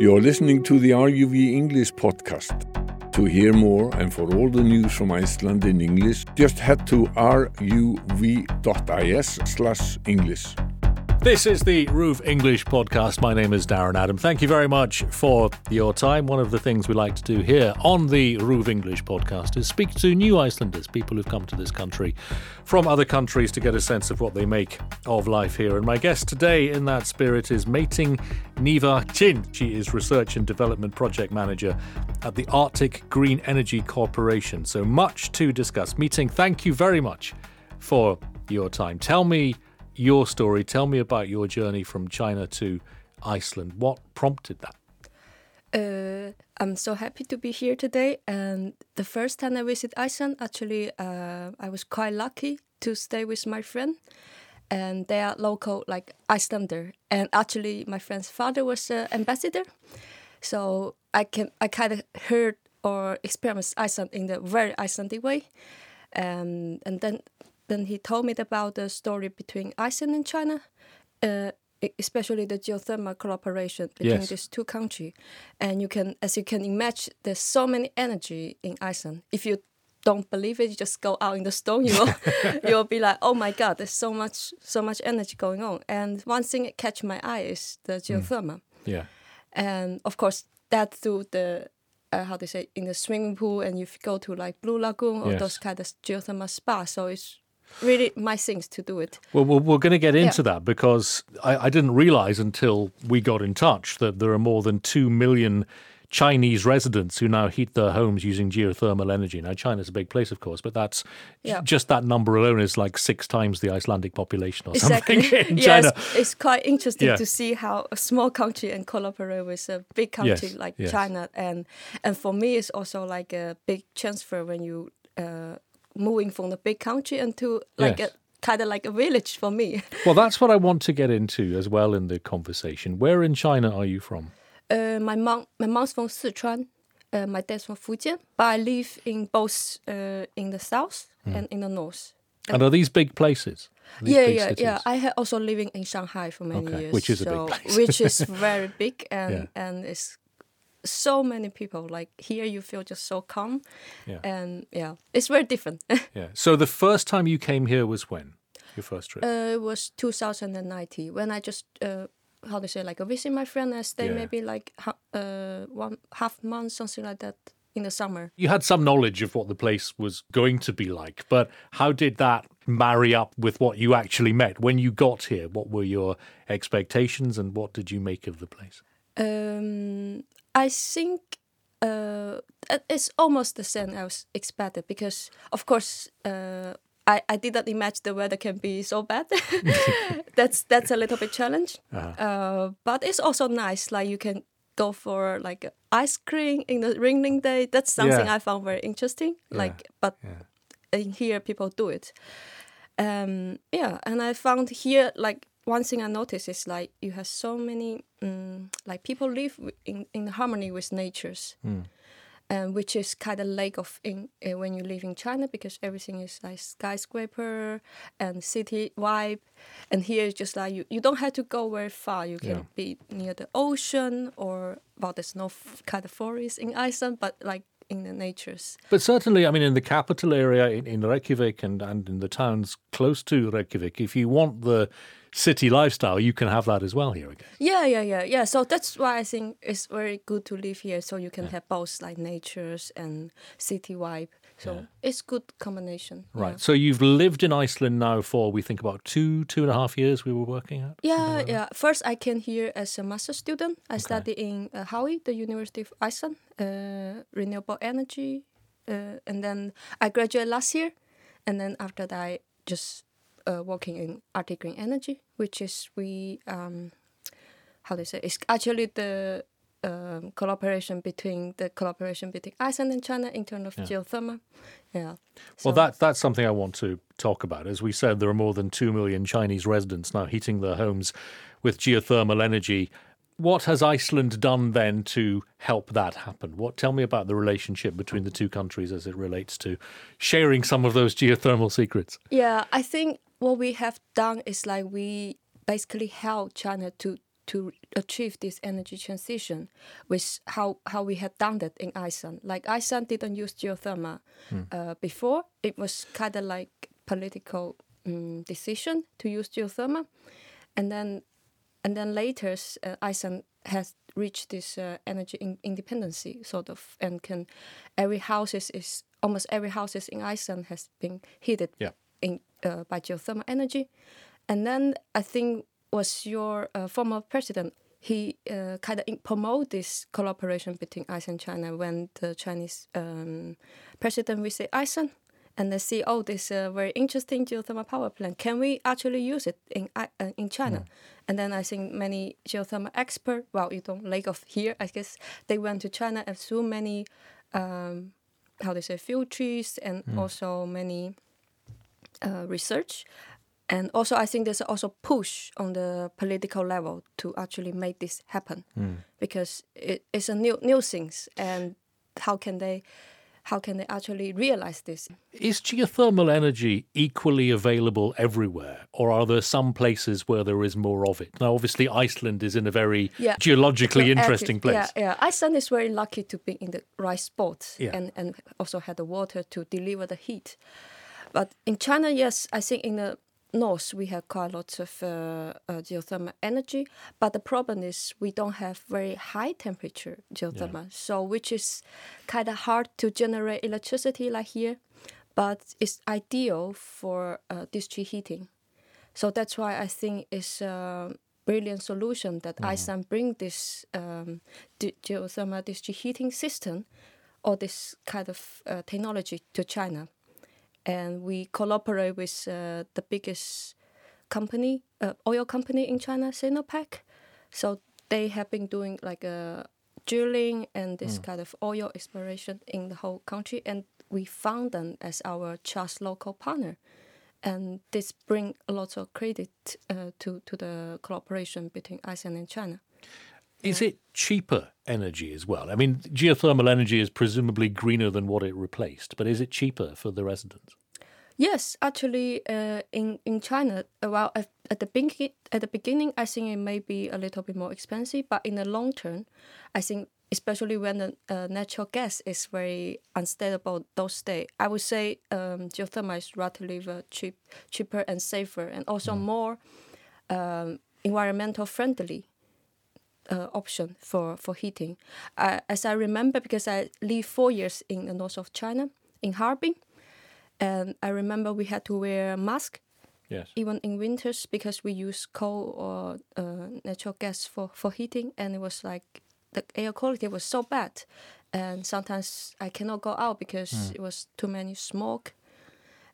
You're listening to the RÚV English podcast. To hear more and for all the news from Iceland in English, just head to ruv.is/english. This is the RÚV English podcast. My name is Darren Adam. Thank you very much for your time. One of the things we like to do here on the RÚV English podcast is speak to new Icelanders, people who've come to this country from other countries to get a sense of what they make of life here. And my guest today in that spirit is Meiting Nevæh Qin. She is Research and Development Project Manager at the Arctic Green Energy Corporation. So much to discuss. Meiting, thank you very much for your time. Tell me your story. Tell me about your journey from China to Iceland. What prompted that? Uh, I'm so happy to be here today. And the first time I visited Iceland, actually, uh, I was quite lucky to stay with my friend. And they are local, like Icelander. And actually, my friend's father was an ambassador. So I can I kind of heard or experienced Iceland in the very Icelandic way. Um, and then then he told me about the story between Iceland and China, uh, especially the geothermal cooperation between Yes. these two countries. And you can, as you can imagine, there's so many energy in Iceland. If you don't believe it, you just go out in the storm. You will, you'll be like, oh my god, there's so much, so much energy going on. And one thing that catch my eye is the geothermal Yeah. and of course that through the uh, how they say in the swimming pool and you go to like blue lagoon or Yes. those kind of geothermal spa so it's really my things to do it Well, we're, we're going to get into Yeah. that because I, I didn't realize until we got in touch that there are more than 2 million Chinese residents who now heat their homes using geothermal energy. Now, China's a big place, of course, but that's Yeah. just that number alone is like six times the Icelandic population or exactly something in yes it's quite interesting Yeah. to see how a small country and collaborate with a big country Yes, like yes. china and and for me it's also like a big transfer when you uh moving from the big country into like Yes. a kind of like a village for me Well, that's what I want to get into as well in the conversation. Where in China are you from? Uh, my mom, my mom's from Sichuan. Uh, my dad's from Fujian. But I live in both uh, in the south and in the north. And are these big places? These yeah, big yeah, cities? yeah. I had also living in Shanghai for many Okay, years, which is a big place. which is very big, and Yeah. and it's so many people. Like here, you feel just so calm, Yeah. and yeah, it's very different. Yeah. So the first time you came here was when? Your first trip? uh, it was 2090 when I just uh, how to say like a visit my friend. I stay Yeah. maybe like uh, one half month, something like that, in the summer. you had some knowledge of what the place was going to be like, but how did that marry up with what you actually met when you got here? What were your expectations and what did you make of the place? Um, I think uh, it- it's almost the same as expected because, of course, uh, I, I didn't imagine the weather can be so bad. that's that's a little bit challenge. uh but it's also nice. Like you can go for like ice cream in the raining day. That's something Yeah. I found very interesting. Like, but in here people do it. Um, yeah, and I found here like one thing I noticed is like you have so many um, like people live in in harmony with natures, um, which is kind of lack of in uh, when you live in China because everything is like skyscraper and city vibe, and here it's just like you you don't have to go very far. You can Yeah. be near the ocean or well, there's no f- kind of forest in Iceland, but like in the natures. But certainly, I mean, in the capital area, in, in Reykjavik and, and in the towns close to Reykjavik, if you want the city lifestyle, you can have that as well here again. Yeah, yeah, yeah, yeah. So that's why I think it's very good to live here. So you can have both like natures and city vibe. So it's good combination. yeah. Right. So you've lived in Iceland now for, we think, about two, two and a half years we were working at? Yeah, yeah. First, I came here as a master student. I studied in uh, the University of Iceland, uh, renewable energy, uh, and then I graduated last year, and then after that, I just uh, working in Arctic Green Energy, which is we um, how do you say? It's actually the um, collaboration between the collaboration between Iceland and China in terms of geothermal. Yeah. Well, So- that that's something I want to talk about. As we said, there are more than two million Chinese residents now heating their homes with geothermal energy. What has Iceland done then to help that happen? What tell me about the relationship between the two countries as it relates to sharing some of those geothermal secrets? Yeah, I think what we have done is like we basically help China to to achieve this energy transition with how how we had done that in Iceland. Like Iceland didn't use geothermal uh, before; it was kind of like political um, decision to use geothermal, and then and then later uh, Iceland has reached this uh, energy in- independency sort of, and can every houses is almost every houses in Iceland has been heated Yeah. in uh, by geothermal energy, and then I think was your uh, former president. He uh, kind of promote this collaboration between Iceland and China when the Chinese um, president visit Iceland, and they see, oh, this uh, very interesting geothermal power plant. Can we actually use it in uh, in China? And then I think many geothermal experts, well, you don't like of here, I guess they went to China and so many, um, how they say, field trees and also many uh, research. And also, I think there's also push on the political level to actually make this happen hmm. because it, it's a new new things. And how can they, how can they actually realize this? Is geothermal energy equally available everywhere, or are there some places where there is more of it? Now, obviously, Iceland is in a very Yeah. geologically So interesting active- place. Yeah, yeah. Iceland is very lucky to be in the right spot Yeah. and, and also had the water to deliver the heat. But in China, yes, I think in the north we have quite lots of uh, uh, geothermal energy. But the problem is we don't have very high temperature geothermal, so which is kind of hard to generate electricity like here. But it's ideal for uh, district heating. So that's why I think it's a brilliant solution that Iceland bring this um, di- geothermal district heating system or this kind of uh, technology to China. And we collaborate with uh, the biggest company, uh, oil company in China, Sinopec. So they have been doing like a drilling and this kind of oil exploration in the whole country. And we found them as our trust local partner and this bring a lot of credit uh, to to the collaboration between Iceland and China. Is it cheaper energy as well? I mean, geothermal energy is presumably greener than what it replaced, but is it cheaper for the residents? Yes, actually, uh, in in China, uh, well, at, at the beginning, at the beginning, I think it may be a little bit more expensive, but in the long term, I think especially when the uh, natural gas is very unstable those days, I would say um, geothermal is relatively cheap, cheaper and safer, and also more um, environmental friendly uh, option for for heating. Uh, as I remember, because I lived four years in the north of China, in Harbin, and I remember we had to wear a mask Yes. even in winters because we use coal or uh, natural gas for, for heating and it was like the air quality was so bad and sometimes i cannot go out because it was too many smoke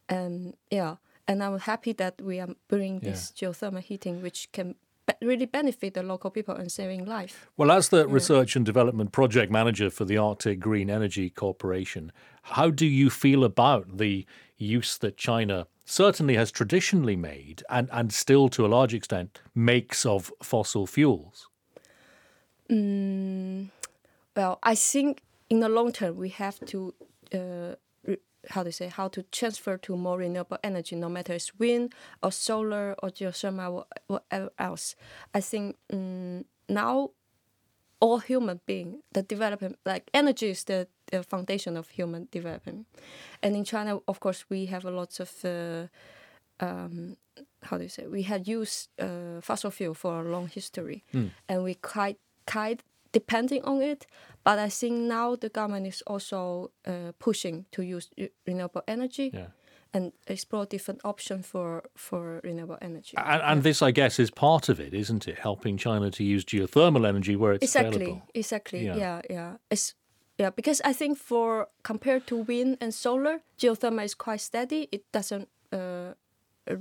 and yeah and i'm happy that we are bringing this geothermal heating which can really benefit the local people and saving life Well, as the research and development project manager for the Arctic Green Energy Corporation, how do you feel about the use that China certainly has traditionally made and, and still to a large extent makes of fossil fuels? well i think in the long term we have to uh, how to say how to transfer to more renewable energy no matter it's wind or solar or geothermal or whatever else. I think um, now all human being the development like energy is the, the foundation of human development. And in china of course we have a lot of uh, um, how do you say we had used uh, fossil fuel for a long history. And we quite quite depending on it but i think now the government is also uh, pushing to use re- renewable energy Yeah. and explore different options for for renewable energy And, and this, I guess, is part of it, isn't it? Helping China to use geothermal energy where it's exactly available. exactly Yeah. yeah. yeah it's yeah because i think for compared to wind and solar geothermal is quite steady it doesn't uh,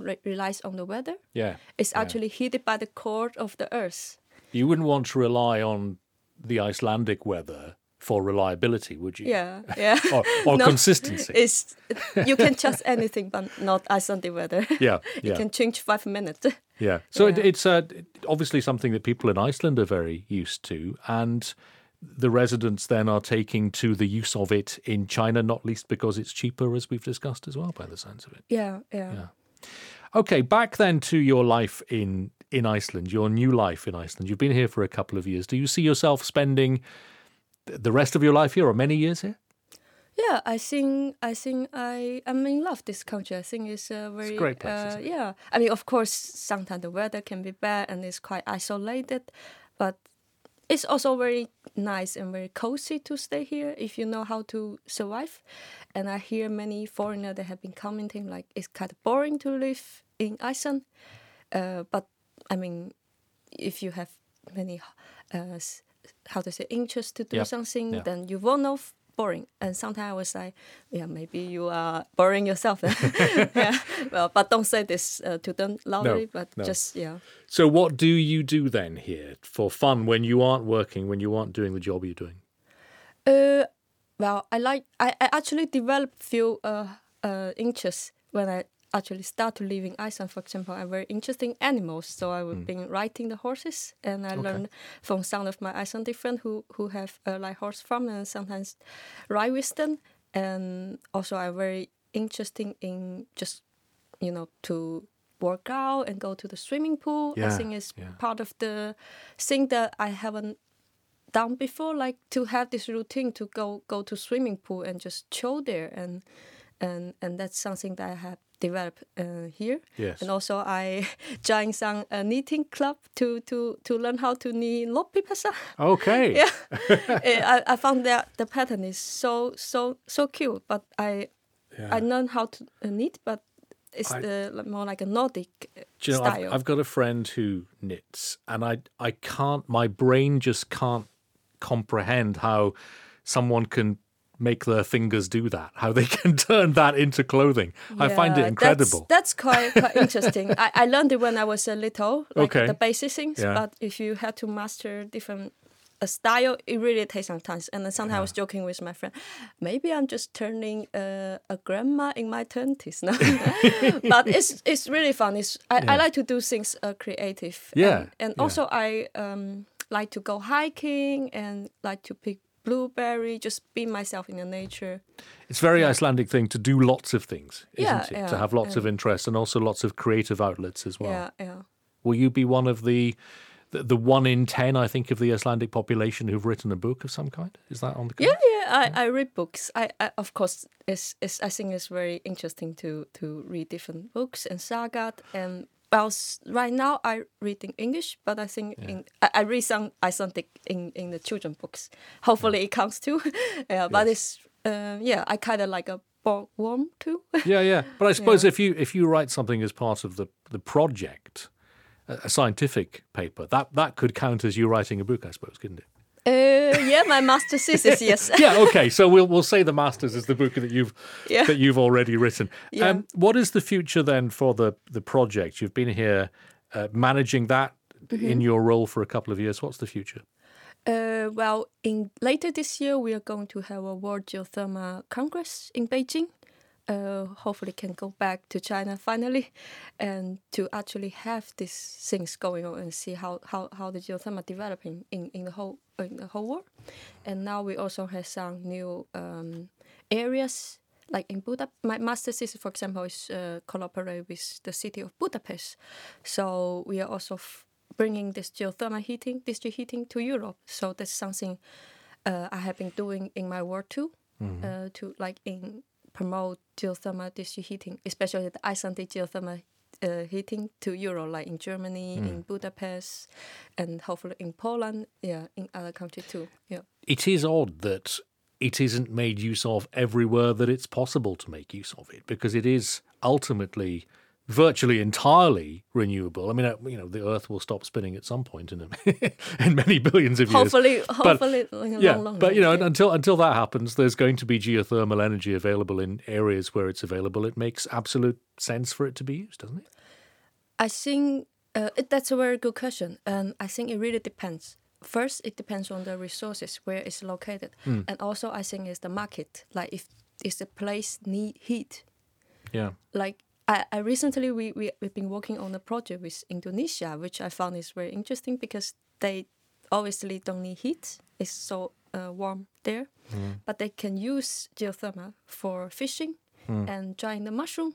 re- relies on the weather Yeah. it's actually heated by the core of the earth You wouldn't want to rely on the Icelandic weather for reliability, would you? yeah yeah Or, or No, consistency. it's you can trust anything but not Icelandic weather Yeah, yeah. it can change five minutes Yeah. So It, it's uh, obviously something that people in Iceland are very used to, and the residents then are taking to the use of it in China, not least because it's cheaper, as we've discussed as well, by the sense of it. Yeah, yeah yeah, Okay, back then to your life in in Iceland, your new life in Iceland. You've been here for a couple of years. Do you see yourself spending the rest of your life here or many years here? Yeah, I think I think I am in love this country. I think it's a very great place, uh, yeah. I mean, of course, sometimes the weather can be bad and it's quite isolated, but it's also very nice and very cozy to stay here if you know how to survive. And I hear many foreigners that have been commenting like it's kind of boring to live in Iceland, uh, but I mean, if you have many uh, how to say interest to do Yep. something, Yeah. then you won't know boring. And sometimes I was like, yeah, maybe you are boring yourself. yeah, well, but don't say this uh, to them loudly. but no. just yeah. So, what do you do then here for fun when you aren't working, when you aren't doing the job you're doing? Uh, well, I like I, I actually developed few uh, uh interests when I actually start in Iceland. For example, I'm very interested in animals, so I would been riding the horses, and I learned from some of my Icelandic friends who who have uh, like horse farm and sometimes ride with them. And also, I'm very interested in just you know to work out and go to the swimming pool. I think it's yeah. part of the thing that I haven't done before like to have this routine to go go to swimming pool and just chill there and and and that's something that I have developed uh, here Yes. and also I joined some uh, knitting club to to to learn how to knit lopapeysa Okay. yeah Eh, I, I found that the pattern is so so so cute but I I learned how to uh, knit but it's I- the more like a Nordic you know, style I've, I've got a friend who knits, and I I can't. My brain just can't comprehend how someone can make their fingers do that. How they can turn that into clothing. I find it incredible. That's, that's quite, quite interesting. I, I learned it when I was a little, like Okay. the basic things. Yeah. But if you had to master different a style, it really takes some time. And then sometimes I was joking with my friend, maybe I'm just turning uh, a grandma in my twenties now. but it's it's really fun. It's I, Yeah. I like to do things uh, creative. Yeah, And, and yeah. also I um, like to go hiking and like to pick blueberry, just be myself in the nature. It's a very Icelandic thing to do lots of things, isn't Yeah, it? to have lots of interests and also lots of creative outlets as well. Yeah, yeah. Will you be one of the, the the one in ten, I think, of the Icelandic population who've written a book of some kind? Is that on the Yeah, yeah. I, I read books. I, I of course it's, it's I think it's very interesting to to read different books and saga and well right now I read in English, but I think in I, I read some Icelandic in in the children books. Hopefully it comes too. yeah, but it's uh, yeah I kind of like a bookworm too. yeah, yeah. But I suppose if you if you write something as part of the the project, a, a scientific paper, that that could count as you writing a book, I suppose, couldn't it? Uh, yeah, my master thesis yes. Yeah. Okay. So we'll we'll say the masters is the book that you've Yeah. that you've already written. Yeah. Um, what is the future then for the the project? You've been here uh, managing that Mm-hmm. in your role for a couple of years. What's the future? Uh, well, in later this year, we are going to have a World Geothermal Congress in Beijing. Uh, hopefully, can go back to China finally, and to actually have these things going on and see how, how, how the geothermal developing in, in the whole in the whole world. And now we also have some new um, areas like in Budapest. My master thesis, for example, is uh, collaborate with the city of Budapest. So we are also f- bringing this geothermal heating, district heating to Europe. So that's something uh, I have been doing in my work too, uh, to like in promote geothermal district heating, especially the Icelandic geothermal uh, heating to Europe, like in Germany, in Budapest, and hopefully in Poland, yeah, in other countries too. Yeah. It is odd that it isn't made use of everywhere that it's possible to make use of it because it is ultimately virtually entirely renewable. I mean, you know, the Earth will stop spinning at some point in a, in many billions of years. Hopefully, But- hopefully, yeah, long, long but you know, yeah. until until that happens, there's going to be geothermal energy available in areas where it's available. It makes absolute sense for it to be used, doesn't it? I think uh, it, that's a very good question, and I think it really depends. First, it depends on the resources where it's located, and also I think it's the market. Like if is the place need heat, Yeah. like I, I recently we, we we've been working on a project with Indonesia, which I found is very interesting because they obviously don't need heat. It's so uh, warm there, but they can use geothermal for fishing and drying the mushroom,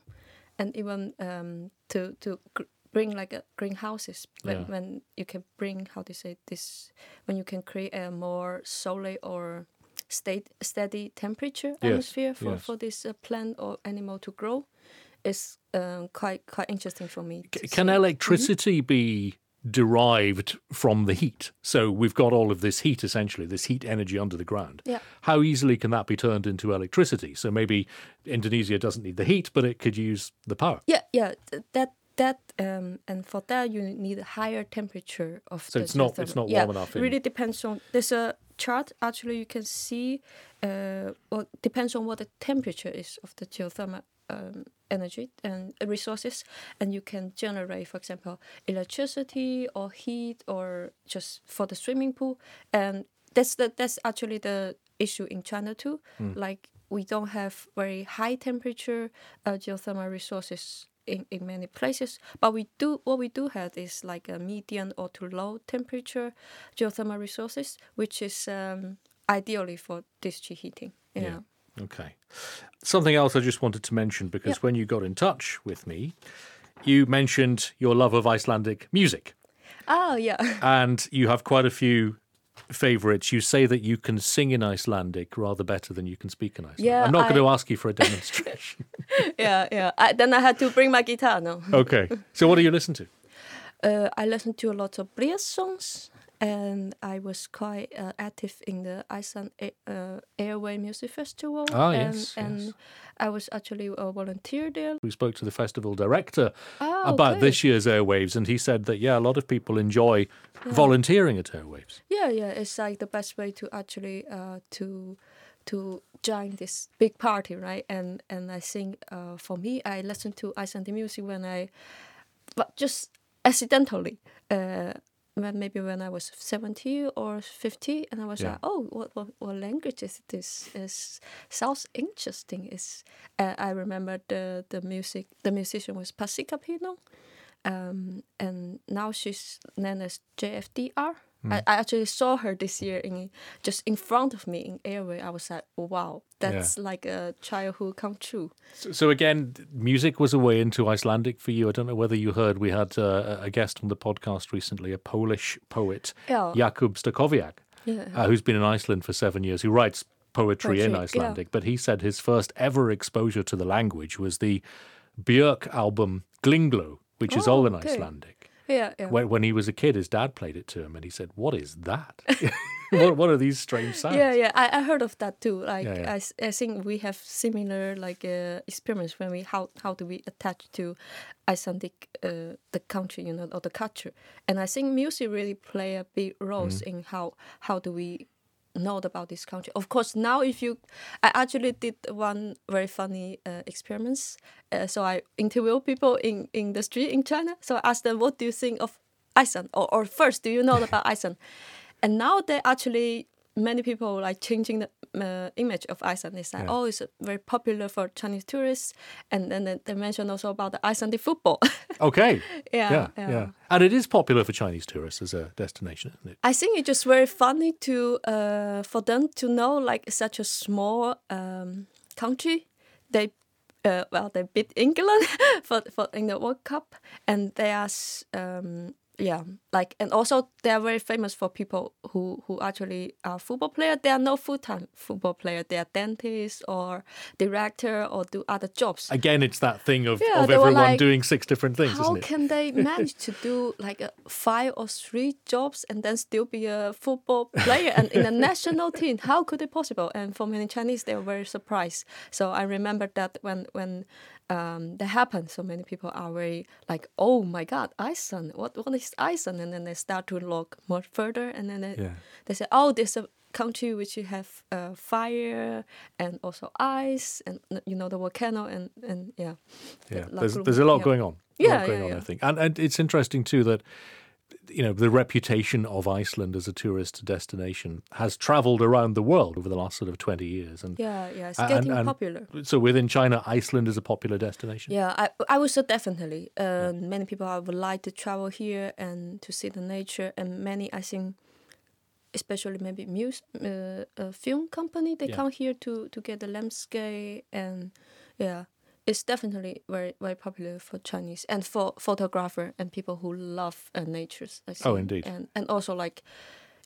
and even um, to to gr- bring like a greenhouses when, Yeah. when you can bring how to say this when you can create a more solid or state steady temperature Yes, atmosphere for, yes. for this uh, plant or animal to grow is um, quite quite interesting for me. C- Can see. electricity be derived from the heat? So we've got all of this heat essentially, this heat energy under the ground. Yeah. How easily can that be turned into electricity? So maybe Indonesia doesn't need the heat, but it could use the power. Yeah, yeah, that that um, and for that you need a higher temperature of. So the it's not- it's not yeah, warm enough It really depends on. There's a chart actually you can see. Uh, well, depends on what the temperature is of the geothermal um, energy and resources, and you can generate, for example, electricity or heat or just for the swimming pool, and that's the that's actually the issue in China too. Like we don't have very high temperature uh, geothermal resources in, in many places, but we do what we do have is like a medium or to low temperature geothermal resources, which is um, ideally for district heating. You know. Okay. Something else I just wanted to mention because Yeah. when you got in touch with me, you mentioned your love of Icelandic music Oh yeah. and you have quite a few favorites. You say that you can sing in Icelandic rather better than you can speak in Icelandic. Yeah, I'm not going to ask you for a demonstration. yeah, yeah. I, then I had to bring my guitar. No, okay. So what do you listen to? uh, I listen to a lot of Bries songs, and I was quite uh, active in the Iceland A- uh, Airway Music Festival. Ah, and, yes, and yes. I was actually a volunteer there. We spoke to the festival director Ah, about okay. this year's Airwaves, and he said that, yeah, a lot of people enjoy volunteering at Airwaves. Yeah, yeah. It's like the best way to actually uh, to to join this big party, right? And and I think uh, for me, I listen to Icelandic music when I, but just accidentally. Uh, maybe when I was seventy or fifty, and I was Yeah. like, "Oh, what, what what language is this? Is sounds interesting." Is uh, I remember the the music. The musician was Pascal Pinon, um, and now she's known as JFDR. I, I actually saw her this year in just in front of me in Airway. I was like, wow, that's like a childhood come true. So, so again, music was a way into Icelandic for you. I don't know whether you heard we had uh, a guest on the podcast recently, a Polish poet, Yeah. Jakub Stachowiak, Yeah. uh, who's been in Iceland for seven years, who writes poetry, in Poetry, yeah. Icelandic. But he said his first ever exposure to the language was the Björk album Gling-Gló, which is Oh, all in okay. Icelandic. Yeah, yeah. When, when he was a kid, his dad played it to him, and he said, "What is that? what, what are these strange sounds?" yeah, yeah, I, I heard of that too. Like Yeah, yeah. I I, think we have similar like uh, experiments when we how how do we attach to Icelandic uh, the country, you know, or the culture. And I think music really play a big role Mm. in how how do we know about this country. Of course, now if you, I actually did one very funny uh, experiments. Uh, so I interview people in in the street in China. So I asked them, what do you think of Iceland? Or, or first, do you know about Iceland? And now they actually many people like changing the uh, image of Iceland. is like, Yeah. oh, it's very popular for Chinese tourists, and then they- they mention also about the Icelandic football. Okay. yeah, yeah, yeah, yeah. And it is popular for Chinese tourists as a destination, isn't it? I think it's just very funny to uh, for them to know like such a small um, country. They uh, well they beat England for for in the World Cup, and they are um, yeah like and also they are very famous for people who who actually are football player. They are no full time football player. They are dentists or director or do other jobs. Again, it's that thing of, Yeah, of everyone like, doing six different things, How isn't it? How can they manage to do like a five or three jobs and then still be a football player and in a national team? How could it possible? And for many Chinese, they were very surprised. So I remember that when when um, that happened, so many people are very like, "Oh my God, Iceland! What what is Iceland?" And then they start to look more further, and then they, Yeah. they say, "Oh, there's a." country which you have uh, fire and also ice and you know the volcano and and yeah Yeah, there's there's a lot yeah. going on. A Yeah, lot going yeah, on, I think, and and it's interesting too that you know the reputation of Iceland as a tourist destination has travelled around the world over the last sort of twenty years, and Yeah, yeah, it's And- getting and- popular. so within China, Iceland is a popular destination. Yeah, I I would say definitely. Uh, Many people would like to travel here and to see the nature, and many I think, especially maybe mus uh, a film company, they Yeah. come here to to get the landscape and yeah, it's definitely very very popular for Chinese and for photographer and people who love uh, nature. Oh, indeed. And and also like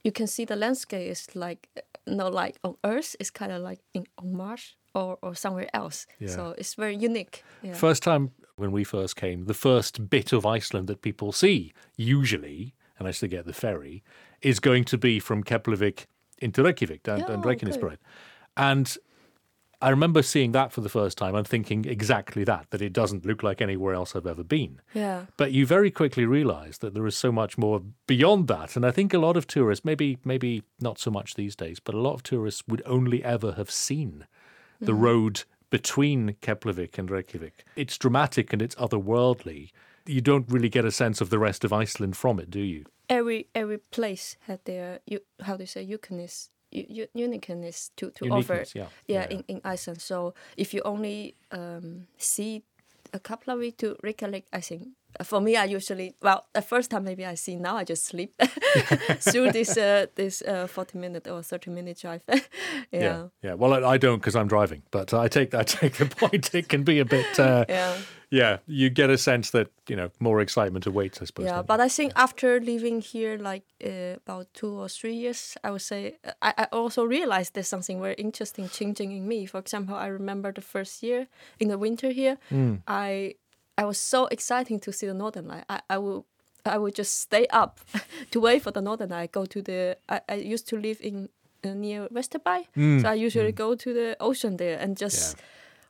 you can see the landscape is like uh, no like on Earth. It's kind of like in on Mars or or somewhere else. Yeah. So it's very unique. Yeah. First time when we first came, the first bit of Iceland that people see, usually, unless they get the ferry, is going to be from Keflavik into Reykjavik and, and Yeah, Reykjanesbraut. And I remember seeing that for the first time and thinking exactly that, that it doesn't look like anywhere else I've ever been. yeah. But you very quickly realize that there is so much more beyond that. And I think a lot of tourists, maybe maybe not so much these days, but a lot of tourists would only ever have seen the mm-hmm. road between Keflavik and Reykjavik. It's dramatic and it's otherworldly. You don't really get a sense of the rest of Iceland from it, do you? Every every place had their you how do you say uniqueness u- uniqueness to to offer. Yeah. yeah, Yeah, in, in Iceland. So if you only um, see a couple of it to recollect, I think uh, for me, I usually well the first time maybe I see now I just sleep through this uh, this uh, forty minute or thirty minute drive. yeah. Yeah. Yeah. Well, I, I don't because I'm driving, but I take I take the point. It can be a bit. Uh, Yeah. Yeah. You get a sense that you know more excitement awaits. I suppose. Yeah, but I think after living here like uh, about two or three years, I would say I, I also realized there's something very interesting changing in me. For example, I remember the first year in the winter here, Hmm. I I was so exciting to see the Northern Light. I, I will I would just stay up to wait for the Northern Light. Go to the I, I used to live in uh, near Vesturbær, so I usually go to the ocean there and just. Yeah.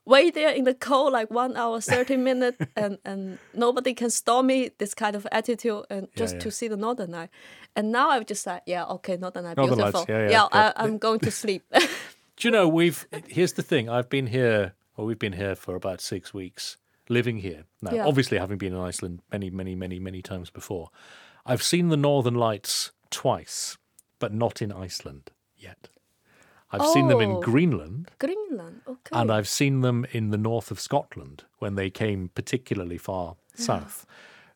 Wait there in the cold like one hour, thirty minutes, and and nobody can stop me. This kind of attitude, and just yeah. to see the northern light. And now I'm just like, yeah, okay, northern light, Northern beautiful. Lights, yeah, yeah, I, I'm going to sleep. Do you know we've? Here's the thing. I've been here, or we've been here for about six weeks, living here now. Yeah. Obviously, having been in Iceland many, many, many, many times before, I've seen the Northern Lights twice, but not in Iceland yet. I've seen them in Oh. Greenland, Greenland, okay. and I've seen them in the north of Scotland when they came particularly far south.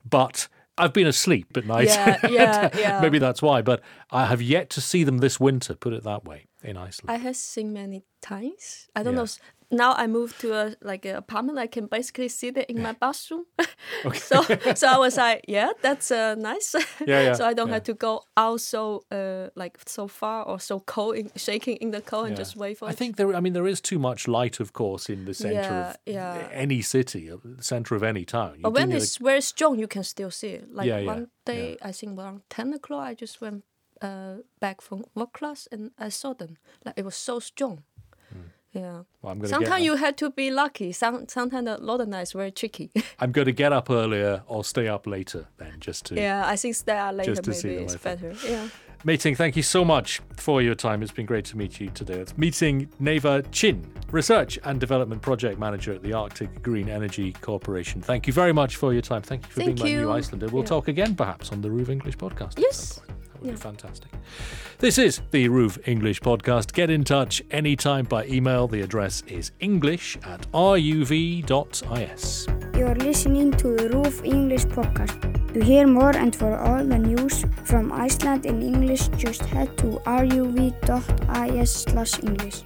But I've been asleep at night. yeah, yeah, yeah. Maybe that's why. But I have yet to see them this winter. Put it that way in Iceland. I have seen many times. I don't Yeah. know. Now I moved to a like an apartment. I can basically sit there in my bathroom. okay. so so I was like, yeah, that's uh, nice. Yeah, yeah, so I don't yeah. have to go out so uh, like so far or so cold, in, shaking in the cold, and just wait for I it. think there. I mean, there is too much light, of course, in the center of any city, uh, the center of any town. You But when it's very strong, you can still see it. Like one day, I think around ten o'clock, I just went uh, back from work class and I saw them. Like it was so strong. Yeah. well, I'm Sometimes you had to be lucky. Some sometimes the northern night is very tricky. I'm going to get up earlier or stay up later then, just to. yeah, I think stay out later maybe is better. Yeah. Meiting, thank you so much for your time. It's been great to meet you today. It's Meiting Nevæh Qin, Research and Development Project Manager at the Arctic Green Energy Corporation. Thank you very much for your time. Thank you for Thank being my new. Icelander. We'll Yeah. talk again perhaps on the RÚV English podcast. Yes. That would be Yeah. fantastic. This is the RÚV English podcast. Get in touch anytime by email. The address is english at ruv.is. You are listening to the RÚV English podcast. To hear more and for all the news from Iceland in English, just head to ruv.is/english.